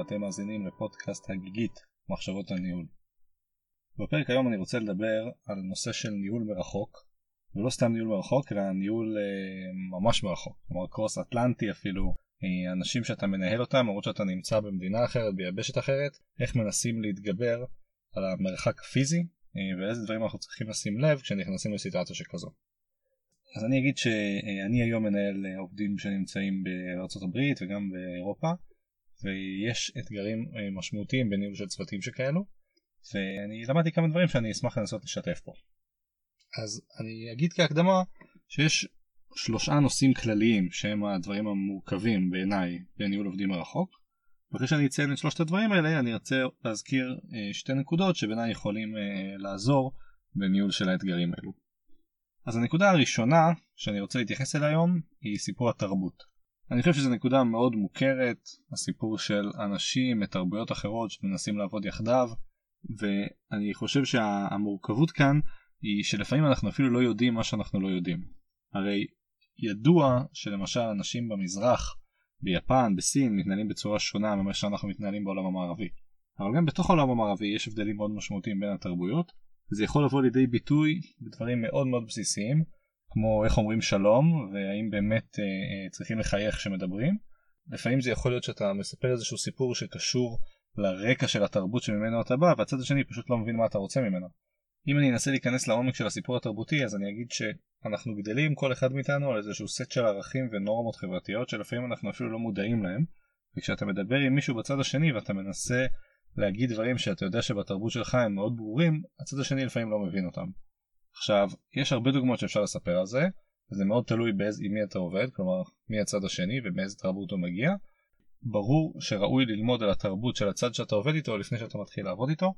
ואתם מאזינים לפודקאסט הגיגית מחשבות על ניהול. בפרק היום אני רוצה לדבר על נושא של ניהול מרחוק, ולא סתם ניהול מרחוק אלא ניהול אה, ממש מרחוק, כלומר קרוס אטלנטי אפילו, אה, אנשים שאתה מנהל אותם למרות שאתה נמצא במדינה אחרת, ביבשת אחרת, איך מנסים להתגבר על המרחק הפיזי אה, ואיזה דברים אנחנו צריכים לשים לב כשנכנסים לסיטואציה שכזו. אז אני אגיד שאני היום מנהל עובדים שנמצאים בארצות הברית וגם באירופה ויש אתגרים אה, משמעותיים בניהול של צוותים שכאלו ואני למדתי כמה דברים שאני אשמח לנסות לשתף פה. אז אני אגיד כהקדמה שיש שלושה נושאים כלליים שהם הדברים המורכבים בעיניי בניהול עובדים מרחוק ואחרי שאני אציין את שלושת הדברים האלה אני ארצה להזכיר אה, שתי נקודות שבעיניי יכולים אה, לעזור בניהול של האתגרים האלו. אז הנקודה הראשונה שאני רוצה להתייחס אליה היום היא סיפור התרבות. אני חושב שזו נקודה מאוד מוכרת, הסיפור של אנשים מתרבויות אחרות שמנסים לעבוד יחדיו, ואני חושב שהמורכבות כאן היא שלפעמים אנחנו אפילו לא יודעים מה שאנחנו לא יודעים. הרי ידוע שלמשל אנשים במזרח, ביפן, בסין, מתנהלים בצורה שונה ממה שאנחנו מתנהלים בעולם המערבי. אבל גם בתוך העולם המערבי יש הבדלים מאוד משמעותיים בין התרבויות, זה יכול לבוא לידי ביטוי בדברים מאוד מאוד בסיסיים, כמו איך אומרים שלום, והאם באמת אה, אה, צריכים לחייך כשמדברים. לפעמים זה יכול להיות שאתה מספר איזשהו סיפור שקשור לרקע של התרבות שממנו אתה בא, והצד השני פשוט לא מבין מה אתה רוצה ממנו. אם אני אנסה להיכנס לעומק של הסיפור התרבותי, אז אני אגיד שאנחנו גדלים כל אחד מאיתנו על איזשהו סט של ערכים ונורמות חברתיות שלפעמים אנחנו אפילו לא מודעים להם, וכשאתה מדבר עם מישהו בצד השני ואתה מנסה להגיד דברים שאתה יודע שבתרבות שלך הם מאוד ברורים, הצד השני לפעמים לא מבין אותם. עכשיו, יש הרבה דוגמאות שאפשר לספר על זה, וזה מאוד תלוי באיז, עם מי אתה עובד, כלומר מי הצד השני ומאיזה תרבות הוא מגיע. ברור שראוי ללמוד על התרבות של הצד שאתה עובד איתו לפני שאתה מתחיל לעבוד איתו.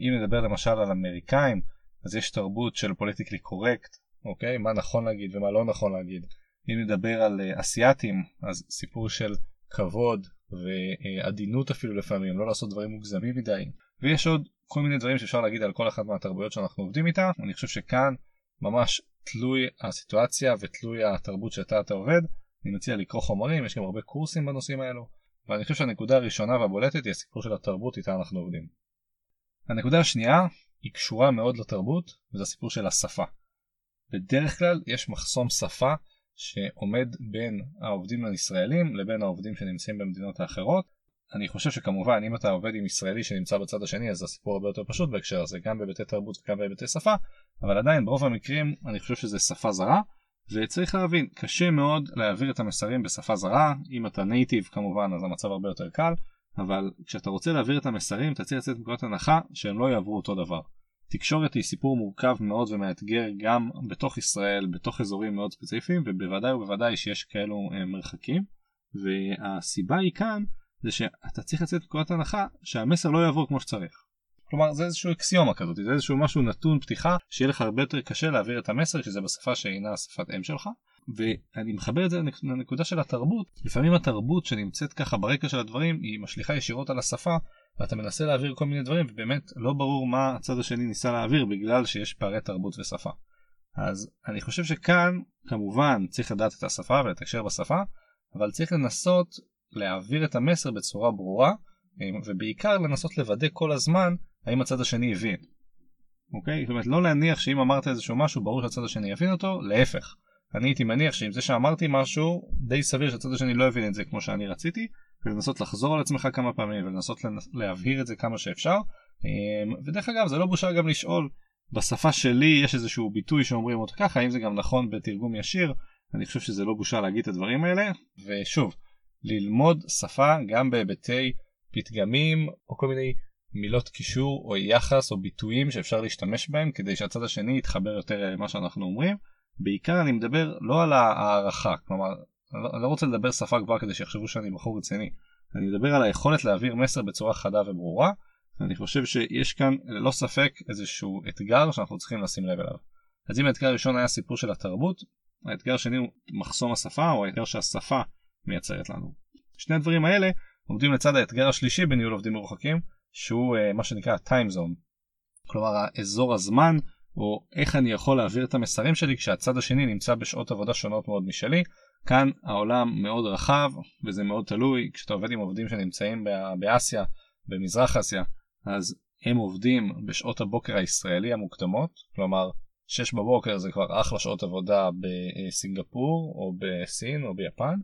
אם נדבר למשל על אמריקאים, אז יש תרבות של פוליטיקלי קורקט, אוקיי? מה נכון להגיד ומה לא נכון להגיד. אם נדבר על אה, אסיאתים, אז סיפור של כבוד ועדינות אפילו לפעמים, לא לעשות דברים מוגזמים מדי. ויש עוד כל מיני דברים שאפשר להגיד על כל אחת מהתרבויות שאנחנו עובדים איתה. אני חושב שכאן ממש תלוי הסיטואציה ותלוי התרבות שאתה אתה עובד. אני מציע לקרוא חומרים, יש גם הרבה קורסים בנושאים האלו. ואני חושב שהנקודה הראשונה והבולטת היא הסיפור של התרבות איתה אנחנו עובדים. הנקודה השנייה היא קשורה מאוד לתרבות וזה הסיפור של השפה. בדרך כלל יש מחסום שפה שעומד בין העובדים הישראלים לבין העובדים שנמצאים במדינות האחרות. אני חושב שכמובן אם אתה עובד עם ישראלי שנמצא בצד השני אז הסיפור הרבה יותר פשוט בהקשר הזה גם בהיבטי תרבות וגם בהיבטי שפה אבל עדיין ברוב המקרים אני חושב שזה שפה זרה וצריך להבין קשה מאוד להעביר את המסרים בשפה זרה אם אתה נייטיב כמובן אז המצב הרבה יותר קל אבל כשאתה רוצה להעביר את המסרים אתה צריך לצאת מנקודת הנחה שהם לא יעברו אותו דבר. תקשורת היא סיפור מורכב מאוד ומאתגר גם בתוך ישראל, בתוך אזורים מאוד ספציפיים, ובוודאי ובוודאי שיש כאלו אה, מרחקים. והסיבה היא כאן זה שאתה צריך לצאת מנקודת הנחה שהמסר לא יעבור כמו שצריך. כלומר זה איזשהו אקסיומה כזאת, זה איזשהו משהו נתון פתיחה שיהיה לך הרבה יותר קשה להעביר את המסר שזה בשפה שאינה שפת אם שלך. ואני מחבר את זה לנקודה של התרבות, לפעמים התרבות שנמצאת ככה ברקע של הדברים היא משליכה ישירות על השפה ואתה מנסה להעביר כל מיני דברים ובאמת לא ברור מה הצד השני ניסה להעביר בגלל שיש פערי תרבות ושפה. אז אני חושב שכאן כמובן צריך לדעת את השפה ולתקשר בשפה אבל צריך לנסות להעביר את המסר בצורה ברורה ובעיקר לנסות לוודא כל הזמן האם הצד השני הבין. אוקיי? זאת אומרת לא להניח שאם אמרת איזשהו משהו ברור שהצד השני יבין אותו, להפך. אני הייתי מניח שעם זה שאמרתי משהו די סביר שהצד השני לא הבין את זה כמו שאני רציתי ולנסות לחזור על עצמך כמה פעמים ולנסות להבהיר את זה כמה שאפשר אמ, ודרך אגב זה לא בושה גם לשאול בשפה שלי יש איזשהו ביטוי שאומרים אותו ככה האם זה גם נכון בתרגום ישיר אני חושב שזה לא בושה להגיד את הדברים האלה ושוב ללמוד שפה גם בהיבטי פתגמים או כל מיני מילות קישור או יחס או ביטויים שאפשר להשתמש בהם כדי שהצד השני יתחבר יותר למה שאנחנו אומרים בעיקר אני מדבר לא על הערכה כלומר לא, אני לא רוצה לדבר שפה גבוהה כדי שיחשבו שאני בחור רציני. אני מדבר על היכולת להעביר מסר בצורה חדה וברורה. אני חושב שיש כאן ללא ספק איזשהו אתגר שאנחנו צריכים לשים לב אליו. אז אם האתגר הראשון היה סיפור של התרבות, האתגר השני הוא מחסום השפה או האתגר שהשפה מייצרת לנו. שני הדברים האלה עומדים לצד האתגר השלישי בניהול עובדים מרוחקים שהוא uh, מה שנקרא time zone. כלומר האזור הזמן או איך אני יכול להעביר את המסרים שלי כשהצד השני נמצא בשעות עבודה שונות מאוד משלי כאן העולם מאוד רחב וזה מאוד תלוי כשאתה עובד עם עובדים שנמצאים באסיה במזרח אסיה אז הם עובדים בשעות הבוקר הישראלי המוקדמות כלומר 6 בבוקר זה כבר אחלה שעות עבודה בסינגפור או בסין או ביפן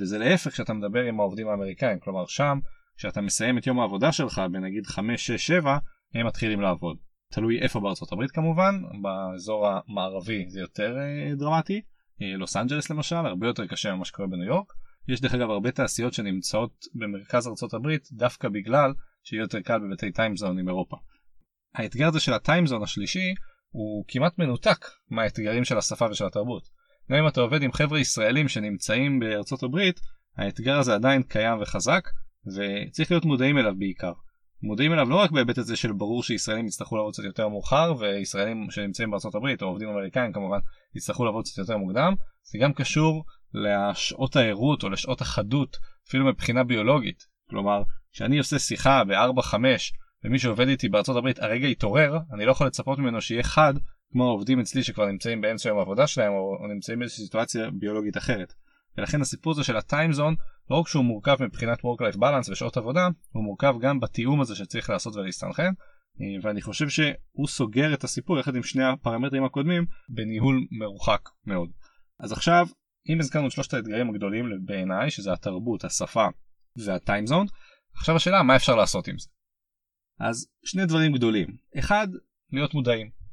וזה להפך כשאתה מדבר עם העובדים האמריקאים כלומר שם כשאתה מסיים את יום העבודה שלך בנגיד 5 6 7 הם מתחילים לעבוד תלוי איפה בארצות הברית כמובן באזור המערבי זה יותר אה, דרמטי אה, לוס אנג'לס למשל הרבה יותר קשה ממה שקורה בניו יורק יש דרך אגב הרבה תעשיות שנמצאות במרכז ארצות הברית דווקא בגלל שיהיה יותר קל בבתי טיימזון עם אירופה. האתגר הזה של הטיימזון השלישי הוא כמעט מנותק מהאתגרים של השפה ושל התרבות. גם אם אתה עובד עם חבר'ה ישראלים שנמצאים בארצות הברית, האתגר הזה עדיין קיים וחזק, וצריך להיות מודעים אליו בעיקר. מודעים אליו לא רק בהיבט הזה של ברור שישראלים יצטרכו לעבוד קצת יותר מאוחר וישראלים שנמצאים בארצות הברית או עובדים אמריקאים כמובן יצטרכו לעבוד קצת יותר מוקדם זה גם קשור לשעות הערות או לשעות החדות אפילו מבחינה ביולוגית כלומר כשאני עושה שיחה ב-4-5 ומי שעובד איתי בארצות הברית הרגע יתעורר אני לא יכול לצפות ממנו שיהיה חד כמו העובדים אצלי שכבר נמצאים באמצע יום העבודה שלהם או, או נמצאים באיזושהי סיטואציה ביולוגית אחרת. ולכן הסיפור הזה של הטיימזון לא רק שהוא מורכב מבחינת work life balance ושעות עבודה הוא מורכב גם בתיאום הזה שצריך לעשות ולהסתנכן אה, ואני חושב שהוא סוגר את הסיפור יחד עם שני הפרמטרים הקודמים בניהול מרוחק מאוד. אז עכשיו אם הזכרנו את שלושת האתגרים הגדולים בעיניי שזה התרבות השפה והטיימזון עכשיו השאלה מה אפשר לעשות עם זה. אז שני דברים גדולים אחד להיות מודעים.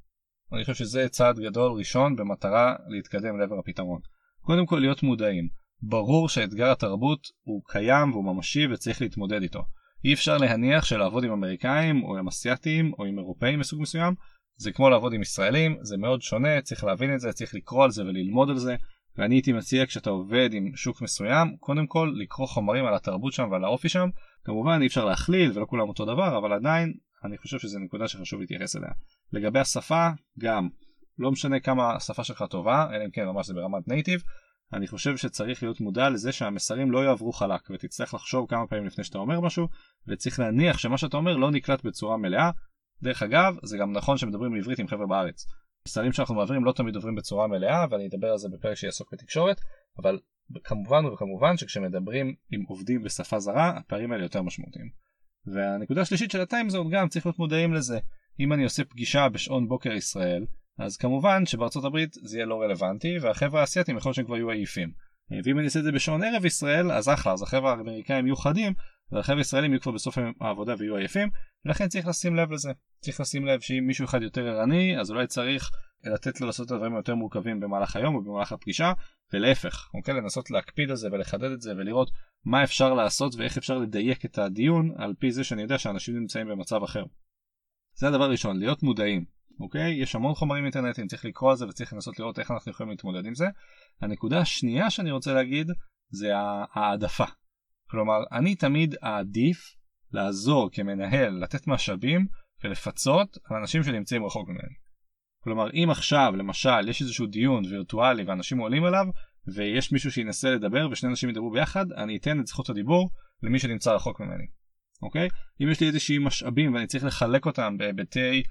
אני חושב שזה צעד גדול ראשון במטרה להתקדם לעבר הפתרון. קודם כל להיות מודעים. ברור שאתגר התרבות הוא קיים והוא ממשי וצריך להתמודד איתו. אי אפשר להניח שלעבוד עם אמריקאים או עם אסייתים או עם אירופאים מסוג מסוים זה כמו לעבוד עם ישראלים זה מאוד שונה צריך להבין את זה צריך לקרוא על זה וללמוד על זה ואני הייתי מציע כשאתה עובד עם שוק מסוים קודם כל לקרוא חומרים על התרבות שם ועל האופי שם כמובן אי אפשר להכליל ולא כולם אותו דבר אבל עדיין אני חושב שזו נקודה שחשוב להתייחס אליה. לגבי השפה גם לא משנה כמה השפה שלך טובה אלא אם כן ממש זה ברמת נייטיב אני חושב שצריך להיות מודע לזה שהמסרים לא יעברו חלק ותצטרך לחשוב כמה פעמים לפני שאתה אומר משהו וצריך להניח שמה שאתה אומר לא נקלט בצורה מלאה. דרך אגב זה גם נכון שמדברים בעברית עם חבר'ה בארץ. מסרים שאנחנו מעבירים לא תמיד עוברים בצורה מלאה ואני אדבר על זה בפרק שיעסוק בתקשורת אבל כמובן וכמובן שכשמדברים עם עובדים בשפה זרה הפערים האלה יותר משמעותיים. והנקודה השלישית של הטיימזון גם צריך להיות מודעים לזה אם אני עושה פגישה בשעון בוקר ישראל אז כמובן שבארצות הברית זה יהיה לא רלוונטי והחבר'ה האסייתים יכול להיות שהם כבר יהיו עייפים. ואם אני אעשה את זה בשעון ערב ישראל אז אחלה אז החבר'ה האמריקאים יהיו חדים והחבר'ה הישראלים יהיו כבר בסוף העבודה ויהיו עייפים ולכן צריך לשים לב לזה צריך לשים לב שאם מישהו אחד יותר ערני אז אולי צריך לתת לו לעשות את הדברים היותר מורכבים במהלך היום או במהלך הפגישה ולהפך אוקיי לנסות להקפיד על זה ולחדד את זה ולראות מה אפשר לעשות ואיך אפשר לדייק את הדיון על פי זה שאני יודע שאנשים נמצאים במצב אחר. זה הדבר הראשון להיות מודעים אוקיי יש המון חומרים אינטרנטיים צריך לקרוא על זה וצריך לנסות לראות איך אנחנו יכולים להתמודד עם זה. הנקודה השנייה שאני רוצה להגיד זה העדפה. כלומר אני תמיד אעדיף לעזור כמנהל לתת משאבים ולפצות על אנשים שנמצאים רחוק ממני. כלומר אם עכשיו למשל יש איזשהו דיון וירטואלי ואנשים עולים עליו ויש מישהו שינסה לדבר ושני אנשים ידברו ביחד אני אתן את זכות הדיבור למי שנמצא רחוק ממני. אוקיי? אם יש לי איזושהי משאבים ואני צריך לחלק אותם בהיבטי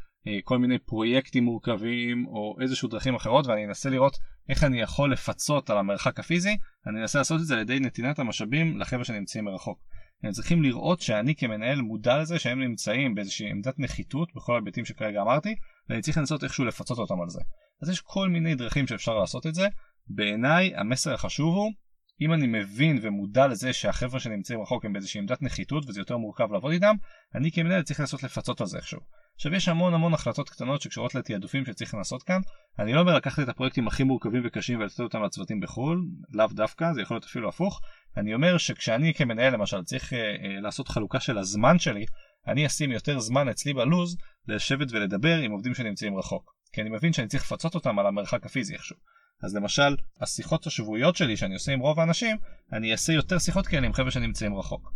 כל מיני פרויקטים מורכבים או איזשהו דרכים אחרות ואני אנסה לראות איך אני יכול לפצות על המרחק הפיזי אני אנסה לעשות את זה על ידי נתינת המשאבים לחבר'ה שנמצאים מרחוק. הם צריכים לראות שאני כמנהל מודע לזה שהם נמצאים באיזושהי עמדת נחיתות בכל ההיבטים שכרגע אמרתי ואני צריך לנסות איכשהו לפצות אותם על זה. אז יש כל מיני דרכים שאפשר לעשות את זה. בעיניי המסר החשוב הוא אם אני מבין ומודע לזה שהחבר'ה שנמצאים רחוק הם באיזושהי עמדת נחיתות וזה יותר מורכב לעבוד איתם, אני כמנהל צריך לנסות לפצות על זה איכשהו. עכשיו יש המון המון החלטות קטנות שקשורות לתעדופים שצריך לנסות כאן. אני לא אומר לקחת את הפרויקטים הכי מורכבים וקשים ולתת אותם לצוותים בחו"ל, לאו דווקא, זה יכול להיות אפילו הפוך. אני אומר שכשאני כמנהל למשל צריך אה, אה, לעשות חלוקה של הזמן שלי, אני אשים יותר זמן אצלי בלוז לשבת ולדבר עם עובדים שנמצאים רחוק. כי אני מבין שאני צריך לפצות אותם על המרחק הפיזי איכשהו. אז למשל, השיחות השבועיות שלי שאני עושה עם רוב האנשים, אני אעשה יותר שיחות כאלה עם חבר'ה שנמצאים רחוק.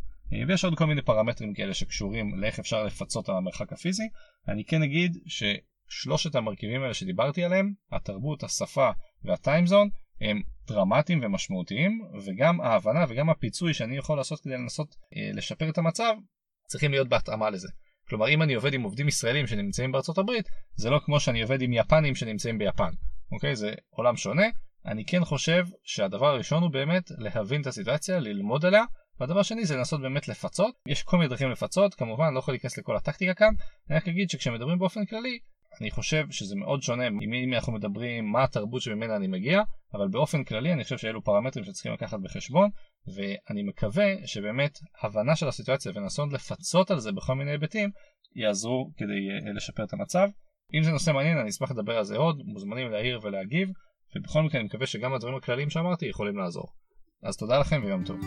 ויש עוד כל מיני פרמטרים כאלה שקשורים לאיך אפשר לפצות על המרחק הפיזי. אני כן אגיד ששלושת המרכיבים האלה שדיברתי עליהם, התרבות, השפה והטיימזון, הם דרמטיים ומשמעותיים, וגם ההבנה וגם הפיצוי שאני יכול לעשות כדי לנסות אה, לשפר את המצב, צריכים להיות בהתאמה לזה. כלומר אם אני עובד עם עובדים ישראלים שנמצאים בארצות הברית זה לא כמו שאני עובד עם יפנים שנמצאים ביפן אוקיי זה עולם שונה אני כן חושב שהדבר הראשון הוא באמת להבין את הסיטואציה, ללמוד עליה, והדבר השני זה לנסות באמת לפצות. יש כל מיני דרכים לפצות, כמובן לא יכול להיכנס לכל הטקטיקה כאן, אני רק אגיד שכשמדברים באופן כללי, אני חושב שזה מאוד שונה אם אנחנו מדברים מה התרבות שממנה אני מגיע, אבל באופן כללי אני חושב שאלו פרמטרים שצריכים לקחת בחשבון, ואני מקווה שבאמת הבנה של הסיטואציה ולנסות לפצות על זה בכל מיני היבטים, יעזרו כדי אה, לשפר את המצב. אם זה נושא מעניין אני אשמח לדבר על זה עוד, מוזמנים להעיר ולהגיב, ובכל מקרה אני מקווה שגם הדברים הכלליים שאמרתי יכולים לעזור. אז תודה לכם ויום טוב.